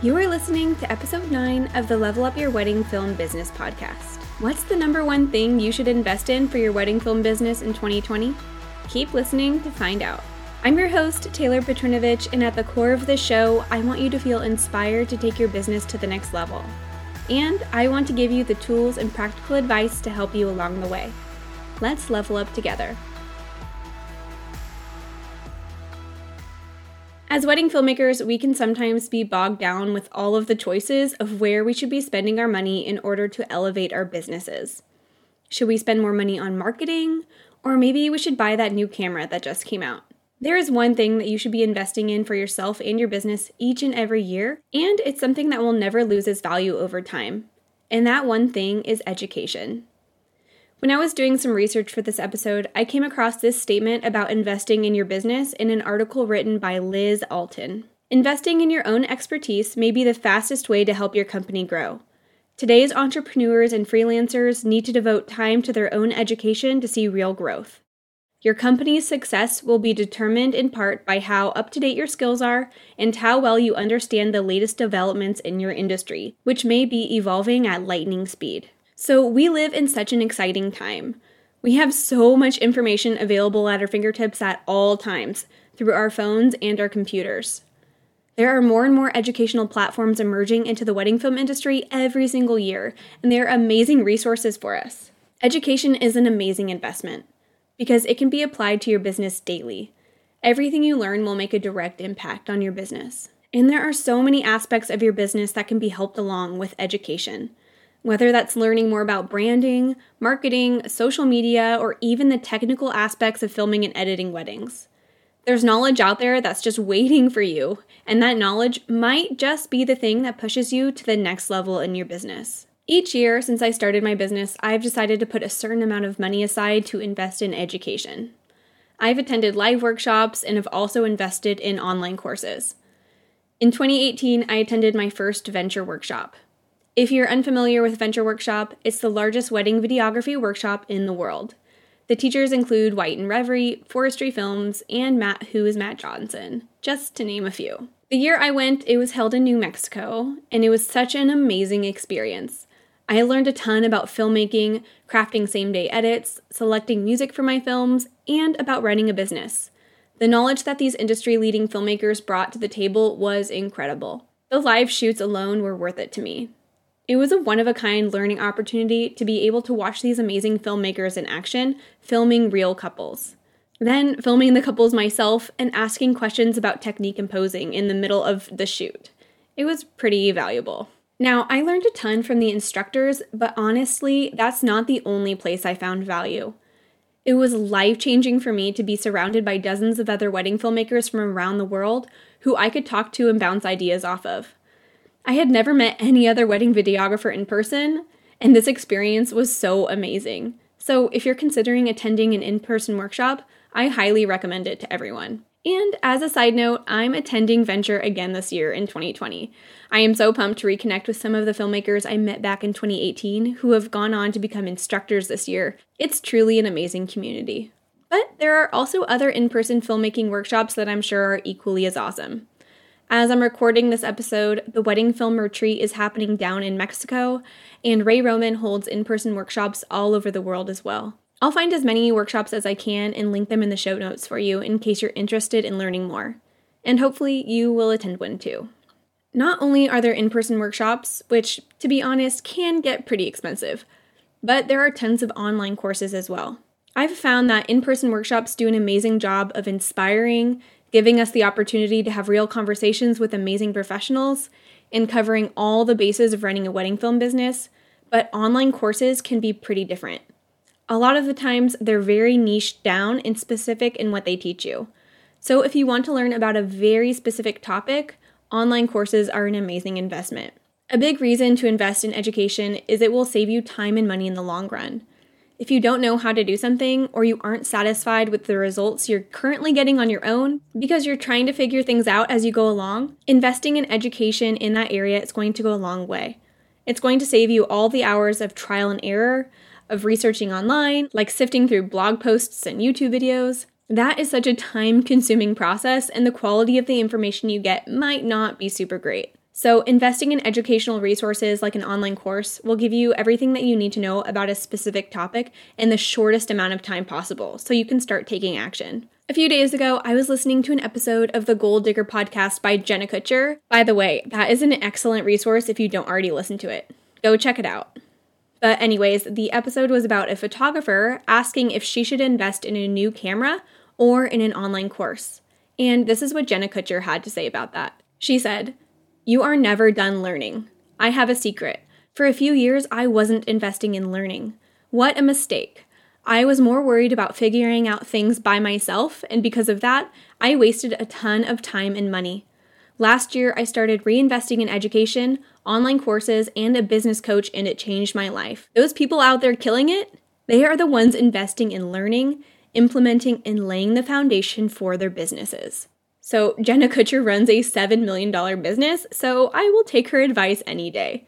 You are listening to episode 9 of the Level Up Your Wedding Film Business podcast. What's the number one thing you should invest in for your wedding film business in 2020? Keep listening to find out. I'm your host, Taylor Petrinovich, and at the core of this show, I want you to feel inspired to take your business to the next level. And I want to give you the tools and practical advice to help you along the way. Let's level up together. As wedding filmmakers, we can sometimes be bogged down with all of the choices of where we should be spending our money in order to elevate our businesses. Should we spend more money on marketing? Or maybe we should buy that new camera that just came out. There is one thing that you should be investing in for yourself and your business each and every year, and it's something that will never lose its value over time. And that one thing is education. When I was doing some research for this episode, I came across this statement about investing in your business in an article written by Liz Alton. Investing in your own expertise may be the fastest way to help your company grow. Today's entrepreneurs and freelancers need to devote time to their own education to see real growth. Your company's success will be determined in part by how up to date your skills are and how well you understand the latest developments in your industry, which may be evolving at lightning speed. So, we live in such an exciting time. We have so much information available at our fingertips at all times through our phones and our computers. There are more and more educational platforms emerging into the wedding film industry every single year, and they are amazing resources for us. Education is an amazing investment because it can be applied to your business daily. Everything you learn will make a direct impact on your business. And there are so many aspects of your business that can be helped along with education whether that's learning more about branding, marketing, social media, or even the technical aspects of filming and editing weddings. There's knowledge out there that's just waiting for you, and that knowledge might just be the thing that pushes you to the next level in your business. Each year since I started my business, I've decided to put a certain amount of money aside to invest in education. I've attended live workshops and have also invested in online courses. In 2018, I attended my first venture workshop. If you're unfamiliar with Venture Workshop, it's the largest wedding videography workshop in the world. The teachers include White and Reverie, Forestry Films, and Matt Who is Matt Johnson, just to name a few. The year I went, it was held in New Mexico, and it was such an amazing experience. I learned a ton about filmmaking, crafting same day edits, selecting music for my films, and about running a business. The knowledge that these industry leading filmmakers brought to the table was incredible. The live shoots alone were worth it to me. It was a one of a kind learning opportunity to be able to watch these amazing filmmakers in action filming real couples. Then filming the couples myself and asking questions about technique and posing in the middle of the shoot. It was pretty valuable. Now, I learned a ton from the instructors, but honestly, that's not the only place I found value. It was life changing for me to be surrounded by dozens of other wedding filmmakers from around the world who I could talk to and bounce ideas off of. I had never met any other wedding videographer in person, and this experience was so amazing. So, if you're considering attending an in person workshop, I highly recommend it to everyone. And as a side note, I'm attending Venture again this year in 2020. I am so pumped to reconnect with some of the filmmakers I met back in 2018 who have gone on to become instructors this year. It's truly an amazing community. But there are also other in person filmmaking workshops that I'm sure are equally as awesome. As I'm recording this episode, the Wedding Film Retreat is happening down in Mexico, and Ray Roman holds in person workshops all over the world as well. I'll find as many workshops as I can and link them in the show notes for you in case you're interested in learning more. And hopefully, you will attend one too. Not only are there in person workshops, which, to be honest, can get pretty expensive, but there are tons of online courses as well. I've found that in person workshops do an amazing job of inspiring, giving us the opportunity to have real conversations with amazing professionals and covering all the bases of running a wedding film business, but online courses can be pretty different. A lot of the times, they're very niche down and specific in what they teach you. So, if you want to learn about a very specific topic, online courses are an amazing investment. A big reason to invest in education is it will save you time and money in the long run. If you don't know how to do something or you aren't satisfied with the results you're currently getting on your own because you're trying to figure things out as you go along, investing in education in that area is going to go a long way. It's going to save you all the hours of trial and error, of researching online, like sifting through blog posts and YouTube videos. That is such a time consuming process, and the quality of the information you get might not be super great. So, investing in educational resources like an online course will give you everything that you need to know about a specific topic in the shortest amount of time possible so you can start taking action. A few days ago, I was listening to an episode of the Goal Digger podcast by Jenna Kutcher. By the way, that is an excellent resource if you don't already listen to it. Go check it out. But, anyways, the episode was about a photographer asking if she should invest in a new camera or in an online course. And this is what Jenna Kutcher had to say about that. She said, you are never done learning. I have a secret. For a few years, I wasn't investing in learning. What a mistake. I was more worried about figuring out things by myself, and because of that, I wasted a ton of time and money. Last year, I started reinvesting in education, online courses, and a business coach, and it changed my life. Those people out there killing it, they are the ones investing in learning, implementing, and laying the foundation for their businesses. So, Jenna Kutcher runs a $7 million business, so I will take her advice any day.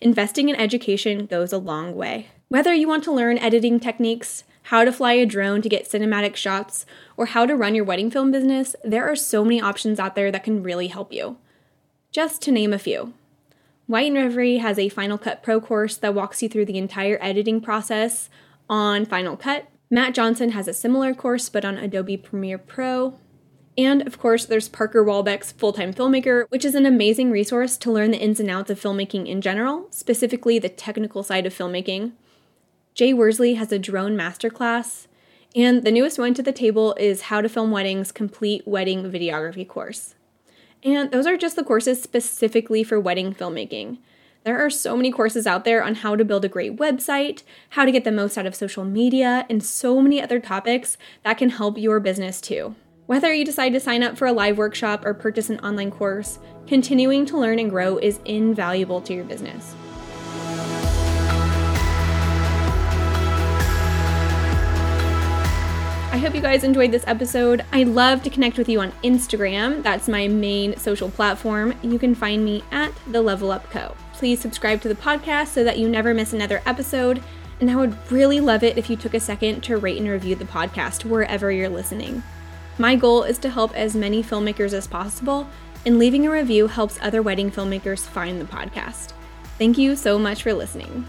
Investing in education goes a long way. Whether you want to learn editing techniques, how to fly a drone to get cinematic shots, or how to run your wedding film business, there are so many options out there that can really help you. Just to name a few. White and Reverie has a Final Cut Pro course that walks you through the entire editing process on Final Cut. Matt Johnson has a similar course but on Adobe Premiere Pro. And of course, there's Parker Walbeck's Full Time Filmmaker, which is an amazing resource to learn the ins and outs of filmmaking in general, specifically the technical side of filmmaking. Jay Worsley has a drone masterclass, and the newest one to the table is How to Film Weddings Complete Wedding Videography course. And those are just the courses specifically for wedding filmmaking. There are so many courses out there on how to build a great website, how to get the most out of social media, and so many other topics that can help your business too. Whether you decide to sign up for a live workshop or purchase an online course, continuing to learn and grow is invaluable to your business. I hope you guys enjoyed this episode. I love to connect with you on Instagram. That's my main social platform. You can find me at the Level Up Co. Please subscribe to the podcast so that you never miss another episode. And I would really love it if you took a second to rate and review the podcast wherever you're listening. My goal is to help as many filmmakers as possible, and leaving a review helps other wedding filmmakers find the podcast. Thank you so much for listening.